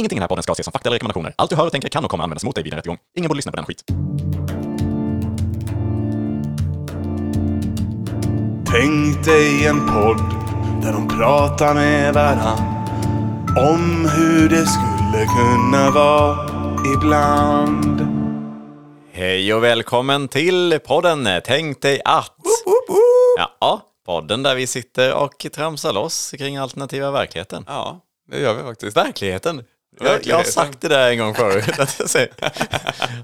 Ingenting i den här podden ska ses som fakta eller rekommendationer. Allt du hör och tänker kan och kommer användas mot dig vid en rättegång. Ingen borde lyssna på den skit. Tänk dig en podd där de pratar med varann om hur det skulle kunna vara ibland. Hej och välkommen till podden Tänk dig att. Ja, podden där vi sitter och tramsar loss kring alternativa verkligheten. Ja, det gör vi faktiskt. Verkligheten. Jag, jag har sagt det där en gång förut.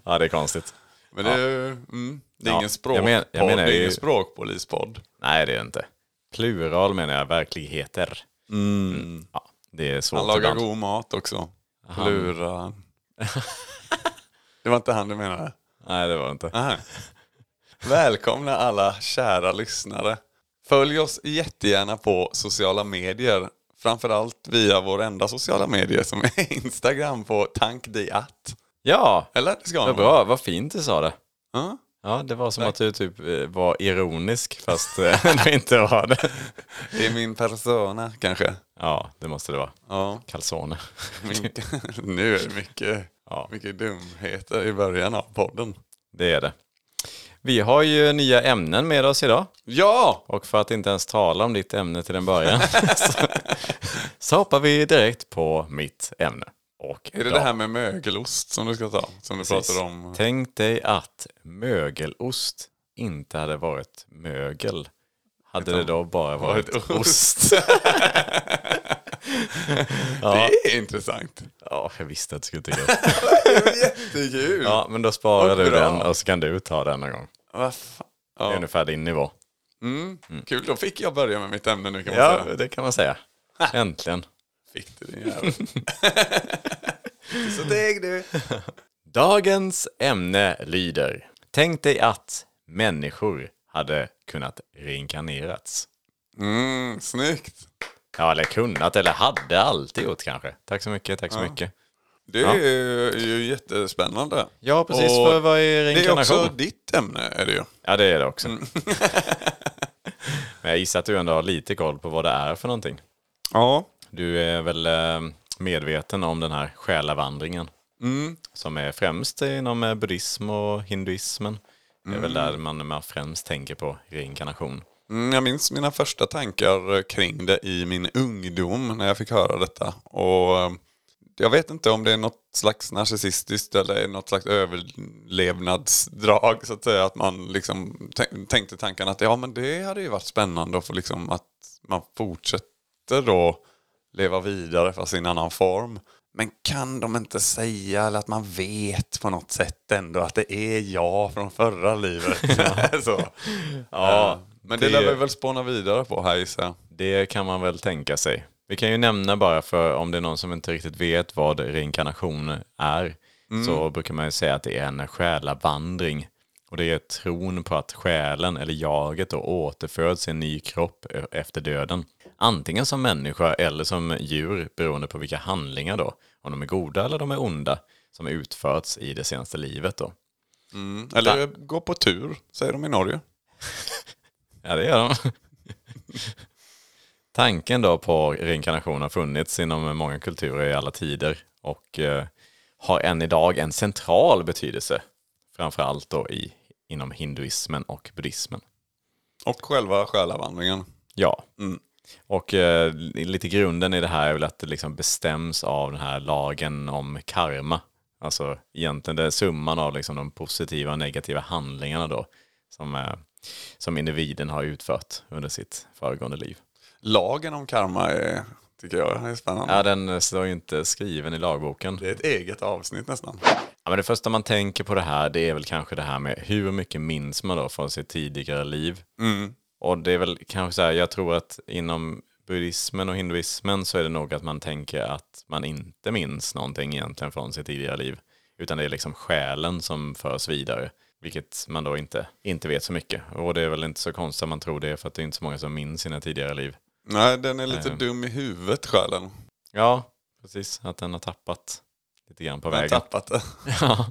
ja, det är konstigt. Men det är, mm, det är Ja, ingen språkpodd. jag men- jag menar det är ju- ingen språkpolispodd. Nej, det är det inte. Plural menar jag, verkligheter. Mm. Ja, det är svårt Han lagar ibland. god mat också. Lura. det var inte han du menade? Nej, det var det inte. Välkomna alla kära lyssnare. Följ oss jättegärna på sociala medier. Framförallt via vår enda sociala medier som är Instagram på tankdiat. Ja, Eller? Ska vad bra. Vad fint du sa det. Ja. Ja, det var som att du typ eh, var ironisk fast eh, du inte var det. Det är min persona kanske. Ja, det måste det vara. Ja. Calzone. Min, nu är det mycket, Ja. mycket dumheter i början av podden. Det är det. Vi har ju nya ämnen med oss idag. Ja! Och för att inte ens tala om ditt ämne till en början så, så hoppar vi direkt på mitt ämne. Och Är det det här med mögelost som du ska ta? Som du pratade om? Tänk dig att mögelost inte hade varit mögel. Hade det då bara varit Varit ost? ost. Det är intressant. Ja, jag visste att du skulle tycka det. Jättekul. Ja, men då sparar du bra. den och så kan du ta den någon gång. Fan. Det är Ja. ungefär din nivå. Mm. Kul, då fick jag börja med mitt ämne nu kan man Ja, säga. det kan man säga. Äntligen. Fick du din jävel. Så deg du. Dagens ämne lyder. Tänk dig att människor hade kunnat reinkarnerats. Mm, snyggt. Ja, eller kunnat, eller hade alltid gjort kanske. Tack så mycket, tack så mycket. Det är ju jättespännande. Ja, precis. Och För vad är Det är reinkarnation? också ditt ämne är det ju. Ja, det är det också. Men jag gissar att du ändå har lite koll på vad det är för någonting. Ja. Du är väl eh, medveten om den här själavandringen? Mm. Som är främst inom eh, buddhism och hinduismen. Det är väl Mm. där man, man främst tänker på reinkarnation. Mm, jag minns mina första tankar kring det i min ungdom när jag fick höra detta. Och eh, jag vet inte om det är något slags narcissistiskt eller något slags överlevnadsdrag så att säga. Att man liksom tänk- tänkte tanken att ja men det hade ju varit spännande att få liksom att man fortsätter då leva vidare fast i en annan form. Men kan de inte säga eller att man vet på något sätt ändå att det är jag från förra livet? så. Ja, men det, det- lär vi väl spåna vidare på här gissar jag. Det kan man väl tänka sig. Vi kan ju nämna bara för om det är någon som inte riktigt vet vad reinkarnation är. Så brukar man ju säga att det är en själavandring. Och det är tron på att själen eller jaget då återföds i en ny kropp e- efter döden. Antingen som människa eller som djur beroende på vilka handlingar då. Om de är goda eller de är onda. Som utförts i det senaste livet då. Eller gå på tur, säger de i Norge. Ja, det gör de. Tanken då på reinkarnation har funnits inom många kulturer i alla tider och eh, har än idag en central betydelse. Framförallt då i, inom hinduismen och buddhismen. Och själva själavandringen. Ja. Och eh, lite grunden i det här är väl att det liksom bestäms av den här lagen om karma. Alltså egentligen det är summan av liksom de positiva och negativa handlingarna då. Som, eh, som individen har utfört under sitt föregående liv. Lagen om karma är, tycker jag är spännande. Ja, den står ju inte skriven i lagboken. Det är ett eget avsnitt nästan. Ja, men det första man tänker på det här, det är väl kanske det här med hur mycket minns man då från sitt tidigare liv? Och det är väl kanske så här, jag tror att inom buddhismen och hinduismen så är det nog att man tänker att man inte minns någonting egentligen från sitt tidigare liv. Utan det är liksom själen som förs vidare. Vilket man då inte, inte vet så mycket. Och det är väl inte så konstigt att man tror det för att det är inte så många som minns sina tidigare liv. Nej, den är lite Nej. dum i huvudet, själen. Ja, precis. Att den har tappat lite grann på Den vägen. tappat det. Ja.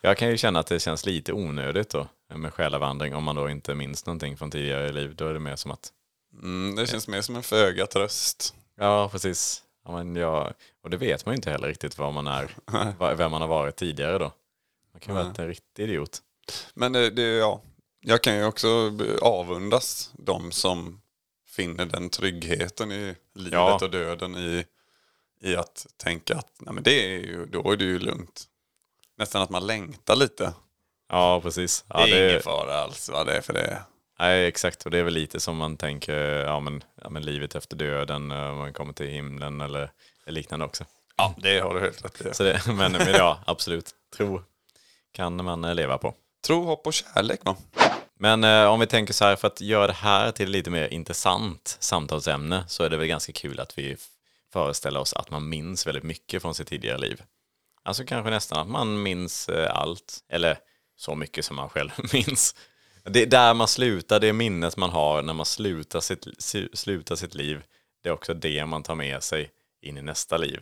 Jag kan ju känna att det känns lite onödigt då med själavandring om man då inte minns någonting från tidigare liv. Då är det mer som att, Mm, det känns mer som en föga tröst. ja precis, Ja, men jag, och det vet man ju inte heller riktigt vad man är, vem man har varit tidigare då. Man kan varit en riktig idiot. Men det, det, ja, jag kan ju också avundas de som finner den tryggheten i livet Ja. och döden i, i att tänka att nej, men det är ju, då är det ju lugnt. Nästan att man längtar lite. Ja, precis. Ja, det är det, ingen fara alls vad det är för det. nej, exakt, och det är väl lite som man tänker, ja men, ja, men livet efter döden, eh, om man kommer till himlen eller liknande också. Ja, det har du helt rätt i. Så det, men, men ja, absolut. Tro kan man leva på. Tro, hopp och kärlek va? Men eh, om vi tänker så här, för att göra det här till ett lite mer intressant samtalsämne så är det väl ganska kul att vi föreställer oss att man minns väldigt mycket från sitt tidigare liv. Alltså kanske nästan att man minns eh, allt, eller så mycket som man själv minns. Det är där man slutar, det minnet man har när man slutar sitt, slutar sitt liv. Det är också det man tar med sig in i nästa liv.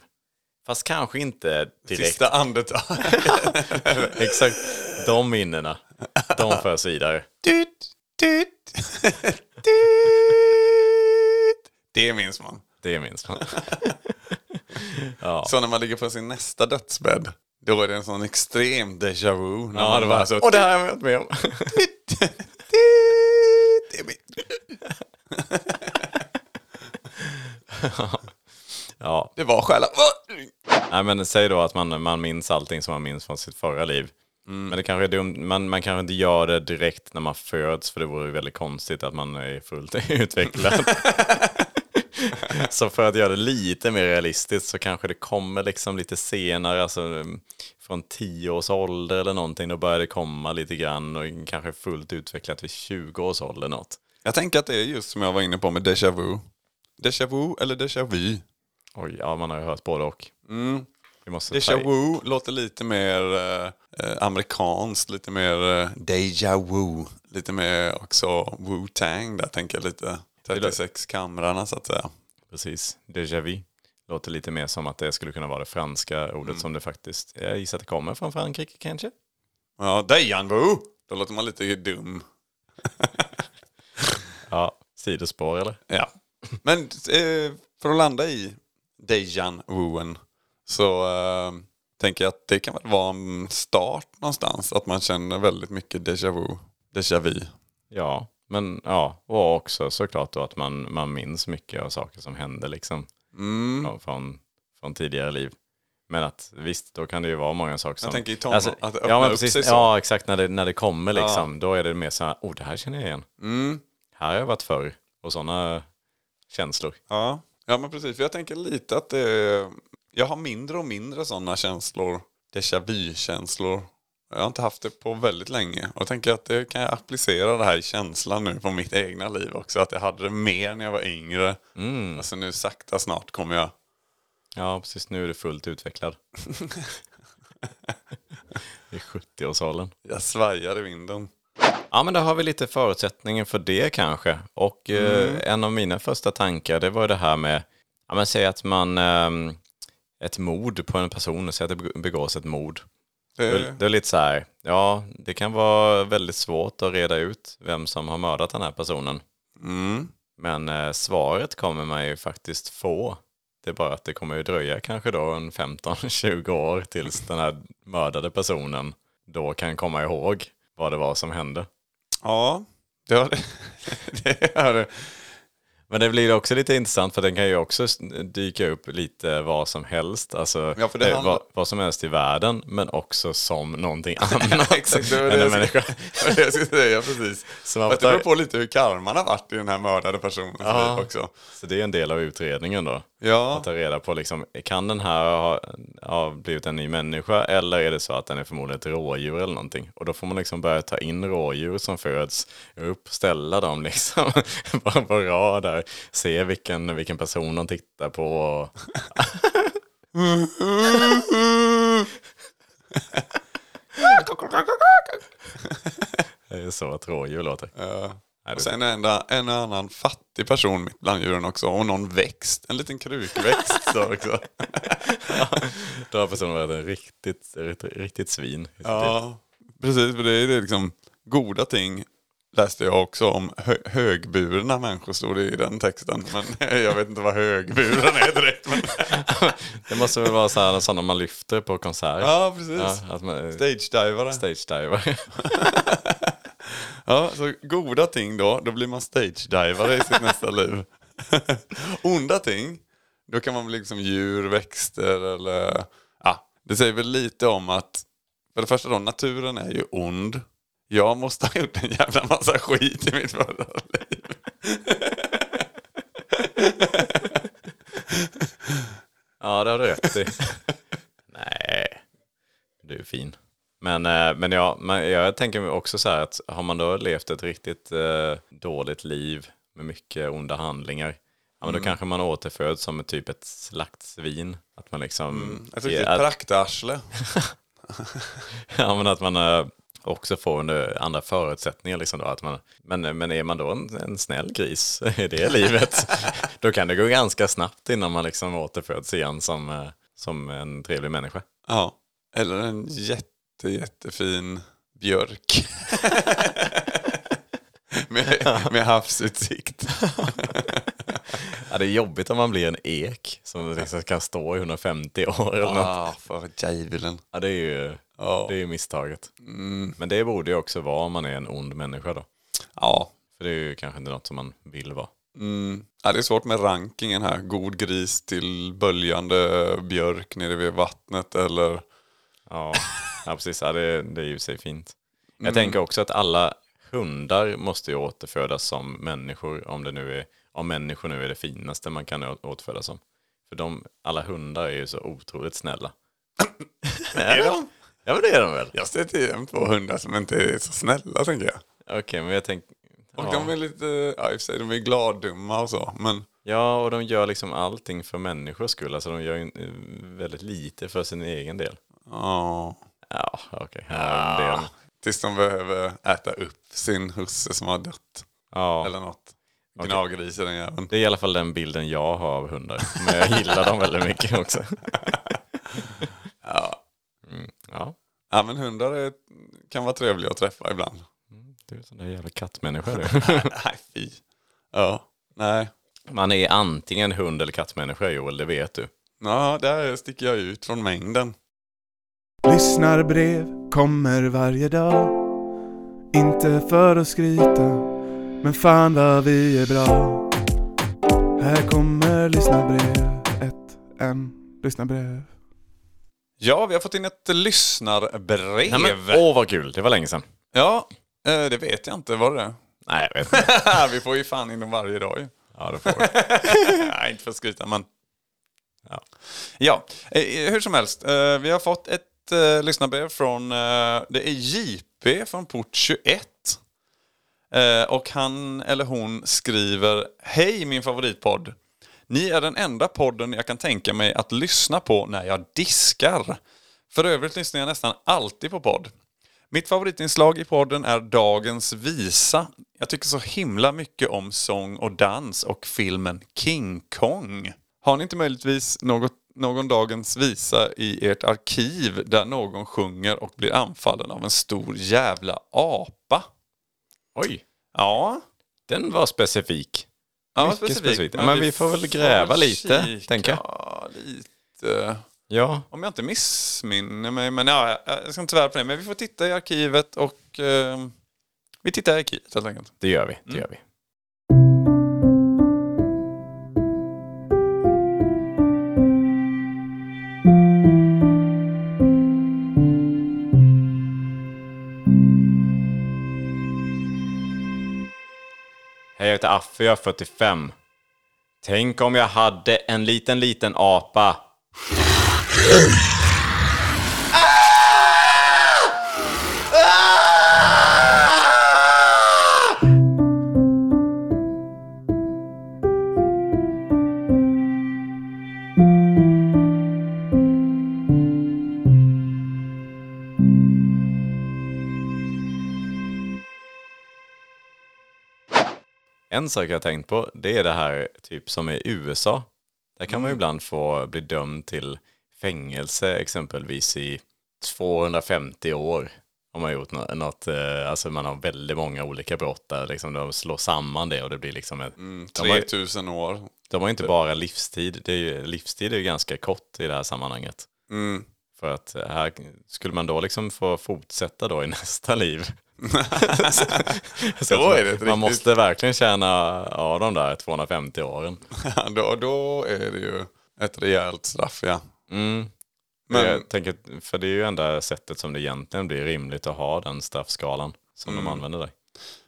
Fast kanske inte direkt. Sista andetag. Exakt, de minnena, de förs vidare. Tut, tut, tut. Det minns man. Det minns man. ja. Så när man ligger på sin nästa dödsbädd, då är det en sån extrem déjà vu. när ja, man det var så, Och det här har jag varit med om. Det är mitt. ja. Det var själva... Nej, men säg då att man, man minns allting som man minns från sitt förra liv. Men det kanske är dumt, man, man kanske inte gör det direkt när man föds för det vore ju väldigt konstigt att man är fullt utvecklad. så för att göra det lite mer realistiskt så kanske det kommer liksom lite senare, alltså mm, från 10 års ålder eller någonting, då börjar det komma lite grann och kanske fullt utvecklat vid 20 års ålder något. Jag tänker att det är just som jag var inne på med déjà vu. Déjà vu eller déjà vu? Oj, ja man har ju hört både och. Mm. Ta i- vu låter lite mer eh, eh, amerikanskt, lite mer eh, déjà vu. Lite mer också Wu-Tang där tänker jag lite. 36 kamrarna så att säga. Precis, déjà vu. Låter lite mer som att det skulle kunna vara det franska ordet som det faktiskt, jag gissar att det kommer från Frankrike kanske? Ja, Dejan vu! Då låter man lite dum. Ja, sidospår eller? Ja. Men eh, för att landa i Dejan Wuen så eh, tänker jag att det kan väl vara en start någonstans. Att man känner väldigt mycket déjà vu. Déjà vu. Ja, men ja, och också såklart då att man, man minns mycket av saker som hände liksom Mm. ja, från, från tidigare liv. Men att visst, då kan det ju vara många saker som... tänker i tonår, att det öppnar ja, upp precis, sig så. ja, exakt. När det, när det kommer liksom, då är det mer så här, oh, det här känner jag igen. Mm. Här har jag varit förr. Och sådana känslor. Ja. ja, men precis. För jag tänker lite att det jag har mindre och mindre sådana känslor. Déjà vu-känslor. Jag har inte haft det på väldigt länge. Och jag tänker att det kan jag applicera det här i känslan nu på mitt egna liv också. Att jag hade det mer när jag var yngre. Mm. Alltså nu sakta snart kommer jag Ja, precis. Nu är det fullt utvecklad. I 70-årsåldern. Jag svajar i vinden. Ja, men då har vi lite förutsättningar för det kanske. Och eh, en av mina första tankar, det var det här med, ja men säg att man, ehm, ett mord på en person, säg att det begås ett mord. Det, Det, är lite så här, ja, det kan vara väldigt svårt att reda ut vem som har mördat den här personen. mm, Men eh, svaret kommer man ju faktiskt få. Det är bara att det kommer ju dröja kanske då en 15-20 år tills den här mördade personen då kan komma ihåg vad det var som hände. ja, det har det. det, har det. Men det blir också lite intressant för den kan ju också dyka upp lite vad som helst. Alltså Ja, eh, handlar- vad, vad som helst i världen men också som någonting annat. Exakt, det var det jag skulle- det jag skulle säga precis. Fast får det beror på lite hur karman har varit i den här mördade personens Ja. liv också. Så det är en del av utredningen då. Ja, Att ta reda på, liksom, kan den här ha, ha blivit en ny människa eller är det så att den är förmodligen ett rådjur eller någonting? Och då får man liksom börja ta in rådjur som föds upp, ställa dem liksom på, på rad där, se vilken, vilken person de tittar på. Och... Det är så ett rådjur låter. Ja. Och sen en, en annan fattig person mitt bland djuren också. Och någon växt. En liten krukväxt så också. Då har personen varit en riktigt, riktigt, riktigt svin. Ja, precis. För det är liksom goda ting läste jag också om hö högburna människor stod det i den texten. Men jag vet inte vad högburen är direkt. Men... Det måste väl vara så här, sådana man lyfter på konsert. ja, precis. Ja, man, Stage-divare. stage diver. Ja, så goda ting då, då blir man stage-divare i sitt nästa liv. Onda ting, då kan man bli liksom djur, växter eller... Ja, det säger väl lite om att, för det första då, naturen är ju ond. Jag måste ha gjort en jävla massa skit i mitt förra liv. Ja, det har du rätt i. Nej, du är fin. Men, eh, men, ja, men jag tänker också så här att har man då levt ett riktigt eh, dåligt liv med mycket onda handlingar, ja, men då kanske man återföds som ett typ ett slaktsvin. Att man liksom... Ett riktigt praktarsle. ja, men att man eh, också får under andra förutsättningar. Liksom då, att man, men, men är man då en, en snäll gris i det livet, då kan det gå ganska snabbt innan man liksom återföds igen som, eh, som en trevlig människa. Ja, eller en jätte, jättefin björk. med, med havsutsikt. Ja, det är jobbigt om man blir en ek som liksom kan stå i 150 år. Eller något. Ah, för djävulen. Ja, det är ju Ja. det är ju misstaget. Men det borde ju också vara om man är en ond människa då. Ja. För det är ju kanske inte något som man vill vara. Mm. ja, det är svårt med rankingen här. God gris till böljande björk nere vid vattnet eller... Ja, ja precis. Ja, det, det är ju sig fint. Jag tänker också att alla hundar måste ju återfödas som människor. Om, det nu är, om människor nu är det finaste man kan återfödas som. För de, alla hundar är ju så otroligt snälla. Är de? Ja men det är de väl? Jag ser till dem två hundar som inte är så snälla tänker jag. Okej, men jag tänker... Och Ja. de är lite, ja i och för sig, de är gladdumma och så. Men ja, och de gör liksom allting för människors skull. Alltså de gör ju eh, väldigt lite för sin egen del. ja. Ja, okej. Ja, det är de. Tills de behöver äta upp sin husse som har dött. ja. Eller något. Gnager i sig den jäveln. Det är i alla fall den bilden jag har av hundar. Men jag gillar dem väldigt mycket också. Ja. Mm, ja, men hundar är, kan vara trevliga att träffa ibland. du är en sån där jävla kattmänniska du. Nej fy. Ja. Nej. Man är antingen hund eller kattmänniska Joel, det vet du. Ja, där sticker jag ut från mängden. Lyssnarbrev kommer varje dag Inte för att skryta Men fan vad vi är bra Här kommer lyssnarbrev Ett, en, lyssnarbrev Ja, vi har fått in ett lyssnarbrev. Nej, men, åh vad kul, det var länge sedan. Ja, eh, det vet jag inte. Var det det? Nej, jag vet inte. Vi får ju fan in dem varje dag ju. Ja, det får vi. Nej, inte för att skryta, men... Ja. Ja, eh, hur som helst. eh, Vi har fått ett lyssnarbrev från... Det är JP från port 21. Eh, Och han eller hon skriver Hej min favoritpodd. Ni är den enda podden jag kan tänka mig att lyssna på när jag diskar. För övrigt lyssnar jag nästan alltid på podd. Mitt favoritinslag i podden är Dagens visa. Jag tycker så himla mycket om sång och dans och filmen King Kong. Har ni inte möjligtvis något, någon Dagens visa i ert arkiv där någon sjunger och blir anfallen av en stor jävla apa? Oj, Ja, den var specifik. Ja Mycket specifikt. specifikt. Men vi får väl gräva lite, kika tänker jag. lite. Ja, Om jag inte missminner mig. Men ja, jag ska inte svära på det. Men vi får titta i arkivet och eh, vi tittar i arkivet helt enkelt. det gör vi. Det gör vi. Heter Affe, jag är 45. Tänk om jag hade en liten, liten apa. En sak jag har tänkt på, det är det här typ som i USA. Där kan man ju ibland få bli dömd till fängelse exempelvis i 250 år. Om man har gjort nå- något, eh, alltså man har väldigt många olika brott där, liksom de slår samman det och det blir liksom ett... har, 3000 år. de har inte bara livstid, det är ju, livstid är ju ganska kort i det här sammanhanget. Mm. För att här skulle man då liksom få fortsätta då i nästa liv. Då är det man, man måste verkligen tjäna av de där 250 åren. då, då är det ju ett rejält straff ja. Mm. Men- Jag tänker, för det är ju enda sättet som det egentligen blir rimligt att ha den straffskalan som de använder där.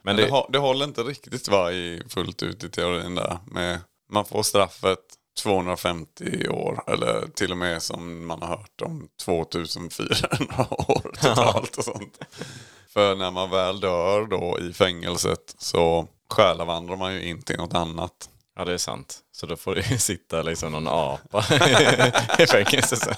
Men Mm. Det, det håller inte riktigt va, i, fullt ut i teorin där. Med, man får straffet 250 år eller till och med som man har hört om 2400 år totalt och sånt. För när man väl dör då i fängelset så själavandrar man ju in till något annat. ja, det är sant. Så då får det ju sitta liksom någon apa i fängelse sen.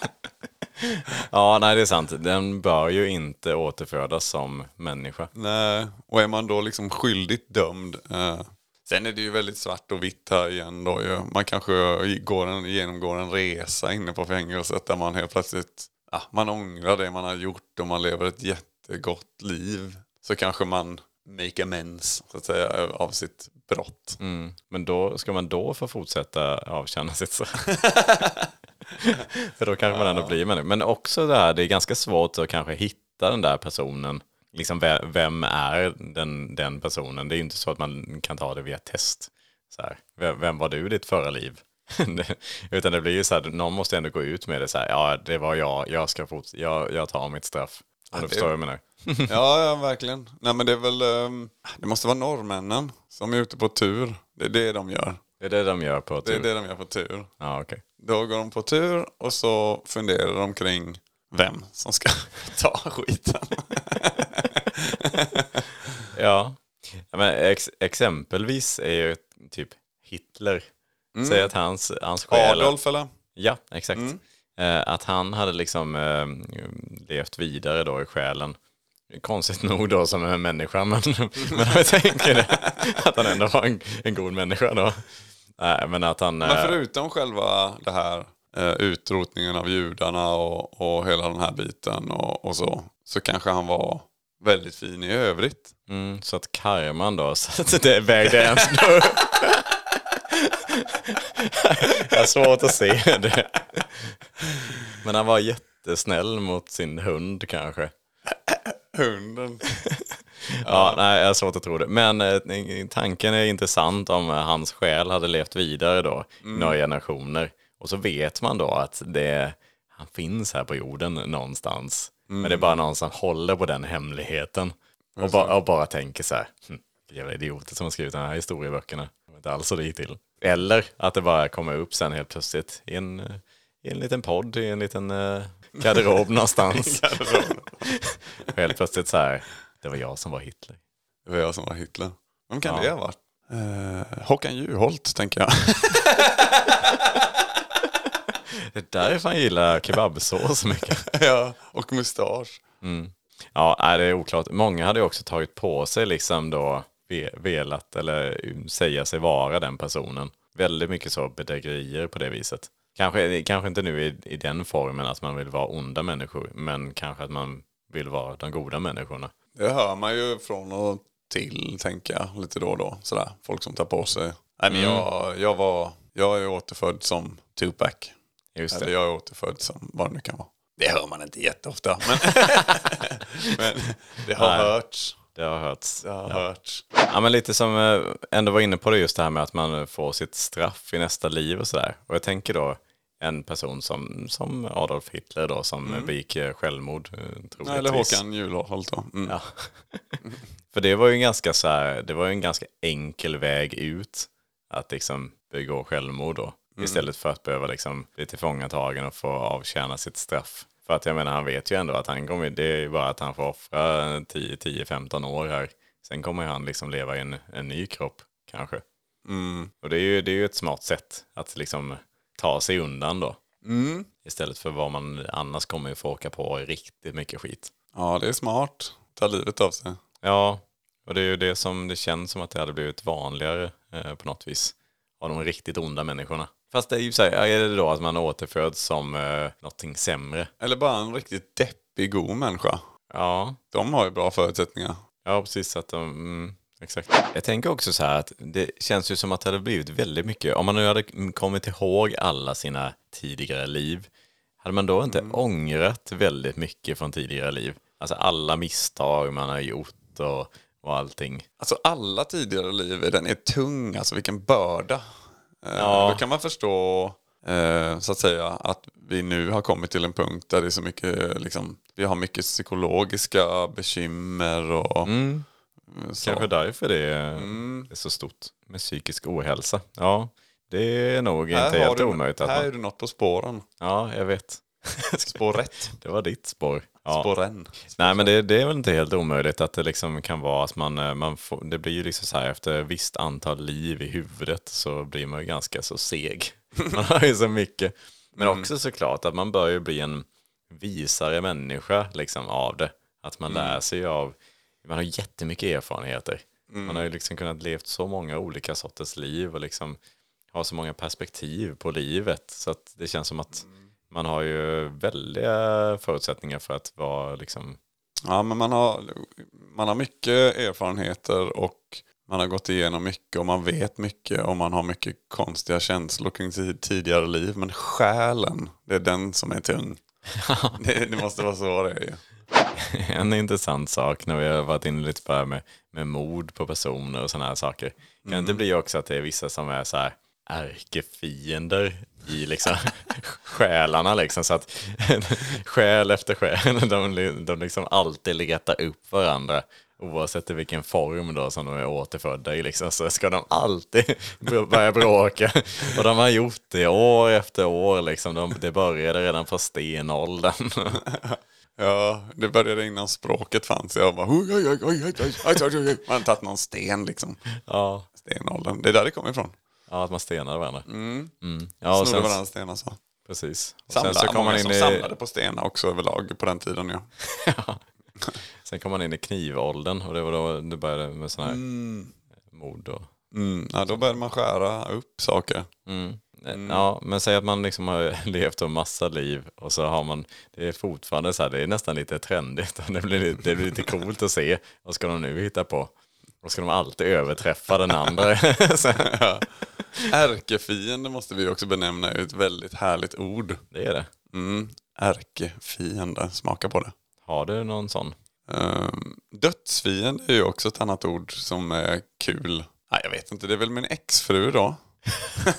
Ja, nej det är sant. Den bör ju inte återfödas som människa. Nej, och är man då liksom skyldigt dömd. Eh, sen är det ju väldigt svart och vitt här igen då ju. Man kanske går en, genomgår en resa inne på fängelset där man helt plötsligt, ja, man ångrar det man har gjort och man lever ett jättegott liv. Så kanske man make amends så att säga av sitt brott. Mm. Men då ska man då få fortsätta avtjäna sitt straff. För då kanske man ändå blir människa. Men också det här, det är ganska svårt att kanske hitta den där personen. Liksom, ve- vem är den, den personen? Det är ju inte så att man kan ta det via test. Så här, vem, var du i ditt förra liv? Utan det blir ju så här, någon måste ändå gå ut med det så här, ja det var jag, jag ska fort, jag, jag tar mitt straff. Om du det- förstår vad jag menar. Ja, ja, verkligen. Nej, men det är väl, ehm, det måste vara norrmännen som är ute på tur. Det är det de gör. Det är det de gör på Det är tur. det de gör på tur. Ja, okej. Då går de på tur och så funderar de kring vem som ska ta skiten. Ja, Ja, men ex exempelvis är ju typ Hitler. Säg att hans, hans själ... Adolf eller? Ja, exakt. Eh, att han hade liksom eh, levt vidare då i själen. Konstigt nog då som en människa, men, men jag tänker det, att han ändå var en, en god människa då. Nej, men att han... Men eh, förutom själva det här eh, utrotningen av judarna och, och hela den här biten och, och så, så kanske han var väldigt fin i övrigt. Mm, så att karman då, så att det vägde ens upp. Jag har svårt att se det. Men han var jättesnäll mot sin hund kanske. Hunden. Ja, nej, jag har svårt att tro det. Men eh, tanken är intressant om eh, hans själ hade levt vidare då, i några generationer. Och så vet man då att det, han finns här på jorden någonstans. Men det är bara någon som håller på den hemligheten. Och, ba, och bara tänker så här, hm, jävla idioter som har skrivit de här historieböckerna. Det var inte alls så det gick till. Eller att det bara kommer upp sen helt plötsligt i en, i en liten podd, i en liten uh, garderob någonstans. Och helt plötsligt så här, det var jag som var Hitler. Det var jag som var Hitler. Vem kan Ja. det ha varit? Eh, Håkan Juholt tänker jag. Det är därför han gillar kebabsås så mycket. ja, och mustasch. Ja, nej, det är oklart. Många hade ju också tagit på sig liksom då ve- velat eller säga sig vara den personen. Väldigt mycket så bedrägerier på det viset. Kanske, kanske inte nu i, i den formen att man vill vara onda människor, men kanske att man vill vara de goda människorna. Det hör man ju från och till, tänker jag, lite då och då. Sådär. Folk som tar på sig. Nej, men jag, jag, var, jag är återfödd som Tupac. Just Eller det. jag är återfödd som vad det nu kan vara. Det hör man inte jätteofta. Men, men det har Nej. hörts. Det har hörts. Det har hörts. Ja, men lite som eh, ändå var inne på det just det här med att man får sitt straff i nästa liv och sådär. Och jag tänker då en person som, som Adolf Hitler då som mm. begick eh, självmord. eh, troligtvis. Eller Håkan Juholt då. Mm. Ja. För det var ju en ganska så här, det var ju en ganska enkel väg ut att liksom begå självmord då. Istället för att behöva liksom bli tillfångatagen och få avtjäna sitt straff. För att jag menar, han vet ju ändå att han kommer, det är ju bara att han får offra 10-15 år här. Sen kommer han liksom leva i en, en ny kropp, kanske. Mm. Och det är ju, det är ju ett smart sätt att liksom ta sig undan då. Mm. Istället för vad man annars kommer ju få åka på riktigt mycket skit. Ja, det är smart. Ta livet av sig. Ja, och det är ju det som det känns som att det hade blivit vanligare eh, på något vis. Av de riktigt onda människorna. Fast det är ju så här, är det då att man återföds som eh, någonting sämre? Eller bara en riktigt deppig god människa. Ja, De har ju bra förutsättningar. ja precis. Att de, mm, exakt. Jag tänker också så här att det känns ju som att det hade blivit väldigt mycket, om man nu hade kommit ihåg alla sina tidigare liv, hade man då inte ångrat väldigt mycket från tidigare liv? Alltså alla misstag man har gjort och, och allting. Alltså alla tidigare liv, den är tung, alltså vilken börda. Eh, Ja. Då kan man förstå, eh, så att säga, att vi nu har kommit till en punkt där det är så mycket, eh, liksom, vi har mycket psykologiska bekymmer och Mm. så. Kanske därför det är, är så stort med psykisk ohälsa. Ja, det är nog inte har helt du, omöjligt. Att här är man, du något på spåren. ja, jag vet. Spår rätt. Det var ditt spår. Ja. Spåren. Nej, men det, det är väl inte helt omöjligt att det liksom kan vara att man, eh, man får, det blir ju liksom så här efter ett visst antal liv i huvudet så blir man ju ganska så seg. Man har ju så mycket. Men också såklart att man bör ju bli en visare människa liksom av det. Att man lär sig av, man har jättemycket erfarenheter. Man har ju liksom kunnat levt så många olika sorters liv och liksom har så många perspektiv på livet. Så att det känns som att man har ju väldiga förutsättningar för att vara liksom, Ja, men man har, man har mycket erfarenheter och man har gått igenom mycket och man vet mycket och man har mycket konstiga känslor kring sitt tidigare liv. Men själen, det är den som är tung. det, det måste vara så det är ju. en intressant sak när vi har varit inne lite på det här med, med mord på personer och sådana här saker. Kan det inte bli också att det är vissa som är så här ärkefiender i liksom själarna. Liksom, så att själ efter själ, de, de liksom alltid letar upp varandra. Oavsett i vilken form då som de är återfödda i, liksom, så ska de alltid börja bråka. Och de har gjort det år efter år, liksom. de, det började redan på stenåldern. Ja, det började innan språket fanns. Jag bara... Man har tagit någon sten liksom. Ja. Stenåldern, det är där det kommer ifrån ja att man stenar varandra mm. Ja, och Snodde sen, varandra stenar så. precis och Samla, sen så många man in som i samlade på stenar också överlag på den tiden. Ja. Sen kom man in i knivåldern och det var då det började med sådana här mord och... Mm, ja, då började man skära upp saker. Mm. Ja, men säg att man liksom har levt en massa liv och så har man, det är fortfarande så här, det är nästan lite trendigt. Det blir, lite- det blir lite coolt att se. Vad ska de nu hitta på? Och ska de alltid överträffa den andra? Så, Ärkefiende måste vi också benämna är ett väldigt härligt ord. det är det. Mm. Ärkefiende, smaka på det. Har du någon sån? Um, dödsfiende är ju också ett annat ord som är kul. Nej, jag vet inte, det är väl min exfru då.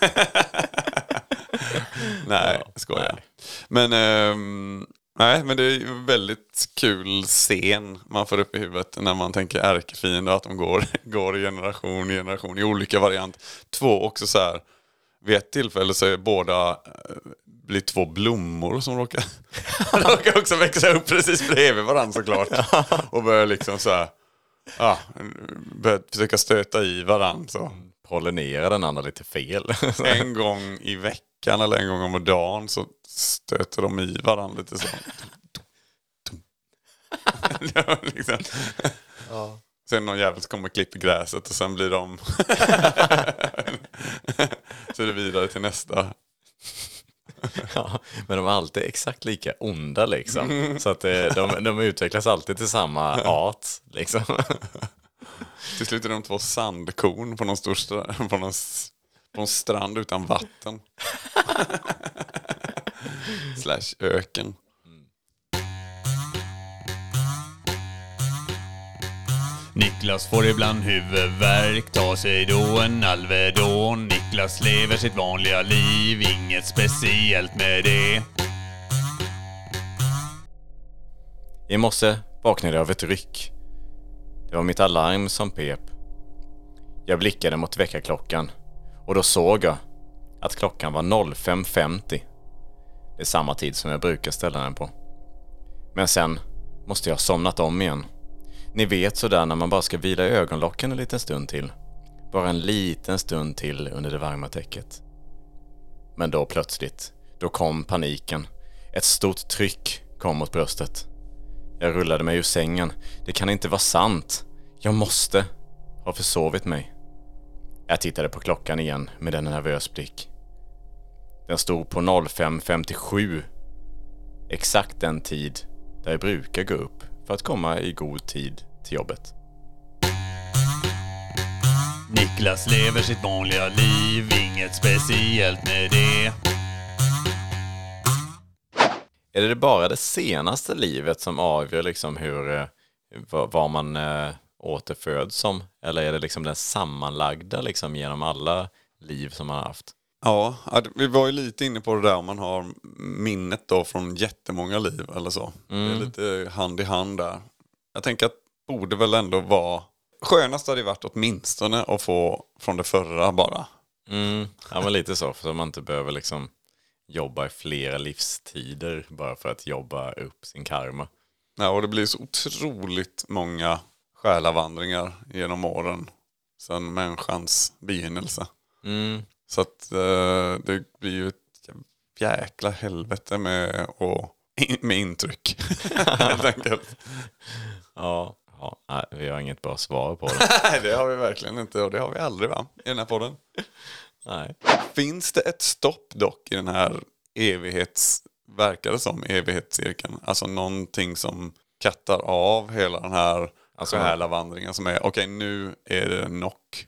nej, jag skojar. nej. Men, ehm, nej, men det är väldigt kul scen man får upp i huvudet när man tänker ärkefiende och att de går, går generation i generation i olika variant. Två också så här, vid ett tillfälle så är båda eh, blir två blommor som råkar, råkar också växa upp precis bredvid varandra såklart. Och börjar liksom så här, ja, börjar försöka stöta i varandra. Så. Pollinera den andra lite fel. En gång i veckan eller en gång om dagen så stöter de i varandra lite så. Ja, liksom. Sen någon jävel som kommer och klipper gräset och sen blir de... så är det vidare till nästa. Ja, men de är alltid exakt lika onda liksom. Så att det, de, de utvecklas alltid till samma art liksom. Till slut är de två sandkorn på någon, stor på någon, på en strand utan vatten. Slash öken. Niklas får ibland huvudvärk, tar sig då en Alvedon. Niklas lever sitt vanliga liv, inget speciellt med det. I morse vaknade jag av ett ryck. Det var mitt alarm som pep. Jag blickade mot väckarklockan och då såg jag att klockan var 05.50. Det är samma tid som jag brukar ställa den på. Men sen måste jag ha somnat om igen. Ni vet sådär när man bara ska vila ögonlocken en liten stund till. Bara en liten stund till under det varma täcket. Men då plötsligt, då kom paniken. Ett stort tryck kom mot bröstet. Jag rullade mig ur sängen. Det kan inte vara sant. Jag måste ha försovit mig. Jag tittade på klockan igen med en nervös blick. Den stod på 05.57. Exakt den tid där jag brukar gå upp för att komma i god tid till jobbet. Niklas lever sitt vanliga liv, inget speciellt med det. Är det bara det senaste livet som avgör liksom hur, eh, vad man eh, återföds som? Eller är det liksom den sammanlagda liksom genom alla liv som man har haft? Ja, vi var ju lite inne på det där om man har minnet då från jättemånga liv eller så. Det är lite hand i hand där. Jag tänker att borde väl ändå vara... Skönast hade det varit åtminstone att få från det förra bara. Mm, ja men lite så, för att man inte behöver liksom jobba i flera livstider bara för att jobba upp sin karma. Ja, och det blir så otroligt många själavandringar genom åren sedan människans begynnelse. Mm, Så att eh, det blir ju ett jäkla helvete med, och, med intryck. Helt enkelt. ja, ja vi har inget bra svar på det. Nej, det har vi verkligen inte och det har vi aldrig va? I den här podden. Nej. Finns det ett stopp dock i den här evighets, verkar det som, evighetscirkeln? Alltså någonting som kattar av hela den här Alltså- själavandringen som är, okej nu är det knock.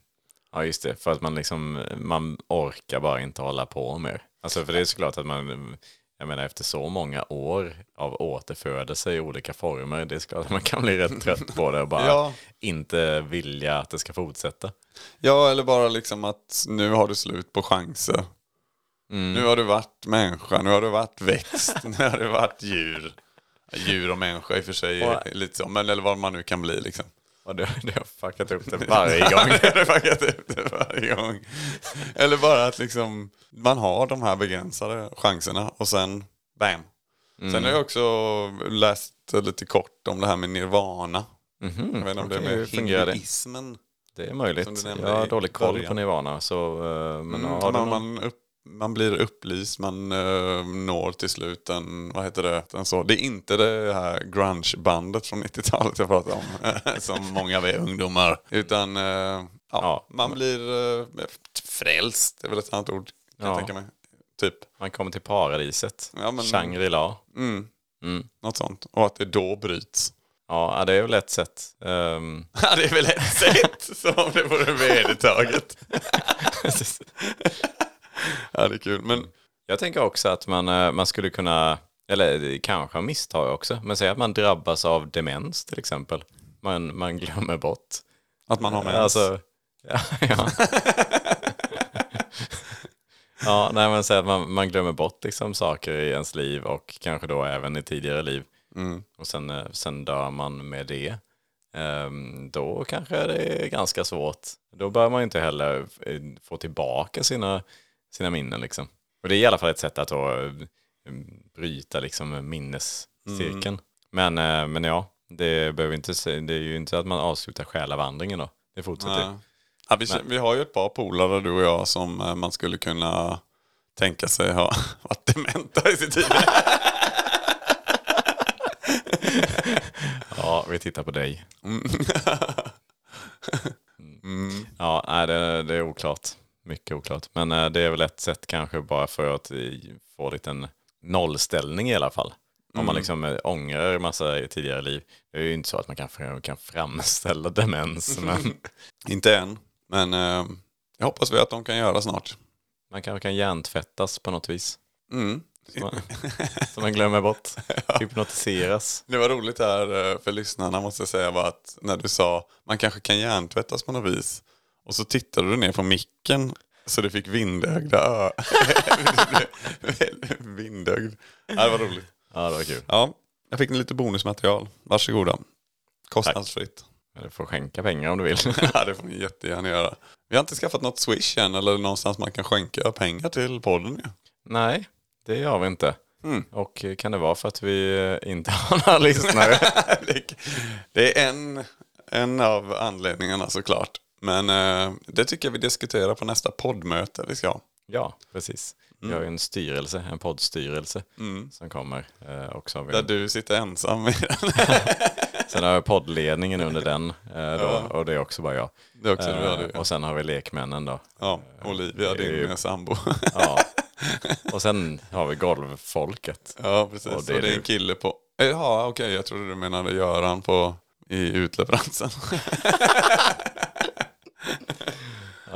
Ja just det, för att man liksom, man orkar bara inte hålla på mer. Alltså för det är såklart att man, jag menar efter så många år av återfödelse i olika former, det är såklart att man kan bli rätt trött på det och bara Ja. inte vilja att det ska fortsätta. Ja, eller bara liksom att nu har du slut på chanser. Nu har du varit människa, nu har du varit växt, nu har du varit djur. Djur och människa i och för sig Och- lite så, men eller vad man nu kan bli liksom. Och det, det har fuckat upp det varje gång. det har fuckat upp det varje gång. Eller bara att liksom man har de här begränsade chanserna och sen bam. Sen har jag också läst lite kort om det här med nirvana. Mhm, Jag vet inte om det är med hinduismen. Det är möjligt. Jag har dålig koll på Nirvana. Så, eh, men Mm, har man, man, upp, man blir upplyst, man eh, når till slut en, vad heter det, en så. Det är inte det här grunge-bandet från 90-talet jag pratar om, som många av er ungdomar. Utan eh, ja, Ja. man blir uh, frälst, det är väl ett annat ord kan jag Ja. tänka mig. Typ, Man kommer till paradiset. Ja, men- Shangri-La. mm, Mm. något sånt. Och att det då bryts. Ja, det är väl ett sätt. Ehm, Ja, det är väl ett sätt som det vore vedertaget. ja, det är kul. Men Jag tänker också att man, eh, man skulle kunna, eller kanske misstag också, men säg att man drabbas av demens till exempel. Man, man glömmer bort. att man har med Alltså, ja, ja. ja, nej men säg att man, man glömmer bort liksom saker i ens liv och kanske då även i tidigare liv. Mm. Och sen, eh, sen dör man med det. Ehm, då kanske det är ganska svårt. Då bör man inte heller eh, få tillbaka sina, sina minnen liksom. Och det är i alla fall ett sätt att då, eh, bryta liksom minnescirkeln. Men, eh, men ja, det, behöver inte, det är ju inte att man avslutar själavandringen då. Det fortsätter. Ja. Ja, vi, vi har ju ett par polare du och jag som eh, man skulle kunna tänka sig ha varit dementa i sitt tid. Ja, vi tittar på dig. Mm. Ja, nej, det, det är oklart. Mycket oklart. Men eh, det är väl ett sätt kanske bara för att eh, få lite en nollställning i alla fall. Om man liksom eh, ångrar en massa i tidigare liv. Det är ju inte så att man kan, kan framställa demens. Men Inte än, men eh, jag hoppas vi att de kan göra snart. man kanske kan hjärntvättas på något vis. Mm. Så man, glömmer bort. Hypnotiseras. Det var roligt här för lyssnarna måste jag säga var att när du sa man kanske kan hjärntvättas på något vis. Och så tittade du ner på micken så du fick vindögda ö. Vindögd. Ja, det var roligt. Ja, det var kul. Ja, jag fick lite bonusmaterial. Varsågoda. Kostnadsfritt. Du får skänka pengar om du vill. Ja, det får ni jättegärna göra. Vi har inte skaffat något Swish än eller någonstans man kan skänka pengar till podden. Ja. Nej, det gör vi inte. Mm. Och kan det vara för att vi eh, inte har några lyssnare? det, det är en, en av anledningarna såklart. Men eh, det tycker jag vi diskuterar på nästa poddmöte vi ska ha. Ja, precis. Vi har ju en styrelse, en poddstyrelse Mm. som kommer. Eh, också Där du sitter ensam i den. Sen har vi poddledningen under den eh, då, och det är också bara jag. Det är också Eh, du, ja, och sen har vi lekmännen då. Ja, Olivia, det är ju- din sambo. Ja. Och sen har vi golvfolket. ja, precis. Och Och det det är en kille på Eh, Ja, okej, jag trodde du menade Göran på, i utleveransen.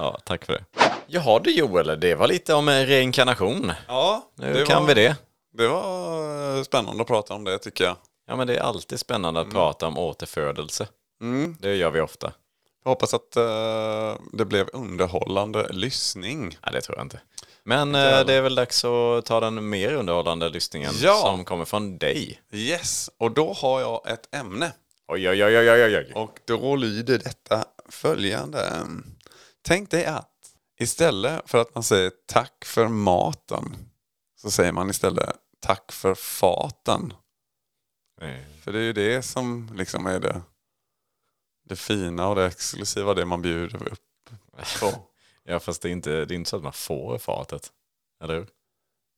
Ja, tack för det. Jaha du Joel, det var lite om eh, reinkarnation. Ja, Nu kan vi det. Det var eh, spännande att prata om det tycker jag. Ja, men det är alltid spännande att prata om återfödelse. Det gör vi ofta. Jag hoppas att eh, det blev underhållande lyssning. Nej, det tror jag inte. Men eh, det är väl dags att ta den mer underhållande lyssningen Ja. som kommer från dig. Yes, och då har jag ett ämne. Oj, oj, oj, oj, oj, oj. Och då lyder detta följande. Tänk dig att istället för att man säger tack för maten så säger man istället tack för faten. Eh, För det är ju det som liksom är det, det fina och det exklusiva, det man bjuder upp på. Ja, fast det är, inte, det är inte så att man får fatet. Eller hur?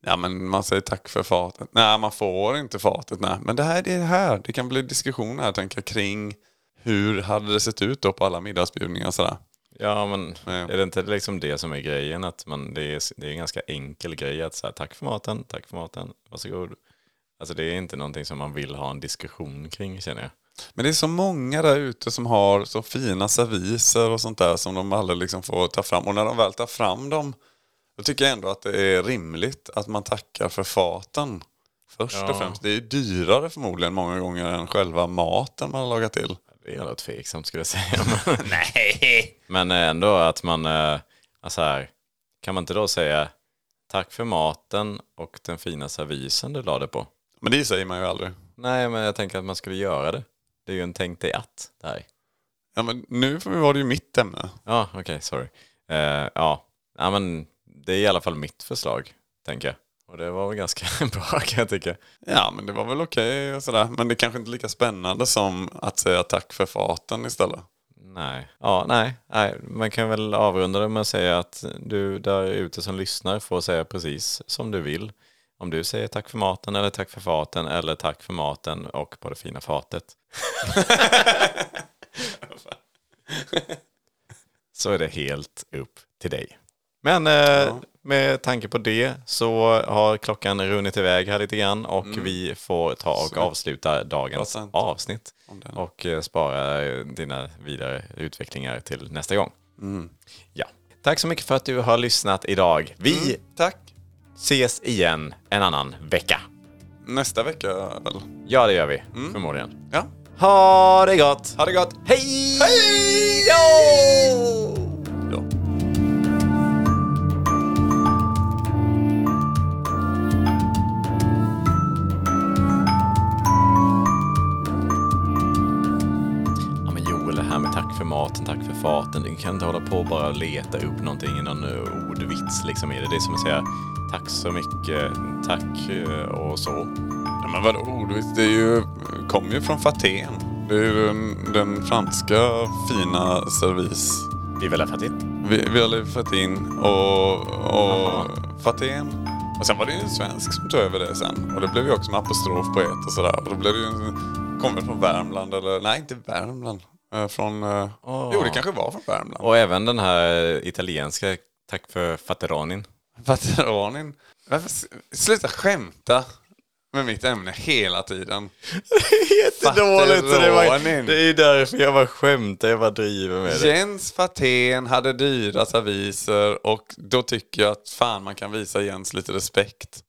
Ja men man säger tack för fatet. Nej man får inte fatet. Nej. Men det här det är det här. Det kan bli diskussion här tänker jag kring hur hade det sett ut då på alla middagsbjudningar och sådär. Ja, men Ja. är det inte liksom det som är grejen? Att man, det, är, det är en ganska enkel grej att säga tack för maten, tack för maten, varsågod. Alltså det är inte någonting som man vill ha en diskussion kring känner jag. Men det är så många där ute som har så fina serviser och sånt där som de aldrig liksom får ta fram. Och när de väl tar fram dem då tycker jag ändå att det är rimligt att man tackar för faten. Först Ja. och främst. Det är ju dyrare förmodligen många gånger än själva maten man har lagat till. Det är jävla tveksamt skulle jag säga. Nej! Men ändå att man, eh, alltså här, kan man inte då säga tack för maten och den fina servisen du lade på? Men det säger man ju aldrig. Nej, men jag tänker att man skulle göra det. Det är ju en tänk dig att där. Ja, men nu var det ju mitt ämne. Ja, okej, sorry. Eh, ja. ja, men det är i alla fall mitt förslag, tänker jag. Och det var väl ganska bra kan jag tycka. Ja, men det var väl okej och sådär. Men det är kanske inte lika spännande som att säga tack för faten istället. Nej, ja, nej, nej, man kan väl avrunda det med att säga att du där ute som lyssnar får säga precis som du vill. Om du säger tack för maten eller tack för faten eller tack för maten och på det fina fatet. Så är det helt upp till dig. Men eh, med tanke på det så har klockan runnit iväg här lite grann och vi får ta och Så. avsluta dagens avsnitt. Och eh, spara dina vidare utvecklingar till nästa gång. Ja. Tack så mycket för att du har lyssnat idag. Vi Tack. ses igen en annan vecka. Nästa vecka väl? Ja, det gör vi. Förmodligen. Ja. Ha det gott! Ha det gott. Hej! Hej. Tack för maten, tack för faten. Du kan inte hålla på och bara leta upp någonting i någon eh, ordvits liksom i det. Det är som att säga tack så mycket, tack eh, och så. Ja, men vadå ordvits? Det är ju, kommer ju från Faten. Det är ju den, den franska fina servis. Vive la fatit. Vi, vi har fått in och, och Faten. Och sen var det ju en svensk som tog över det sen. Och det blev ju också med apostrof på ett och sådär. Och då blev det ju, kommer från Värmland eller, nej inte Värmland. Eh, Från, eh, Åh. jo det kanske var från Värmland. Och även den här italienska tack för fateranin. Varför, s- sluta skämta med mitt ämne hela tiden. Jättedåligt! det, var, Fateranin. det är därför jag bara skämtar, jag bara driver med det. Jens Faten hade dyra serviser och då tycker jag att fan man kan visa Jens lite respekt.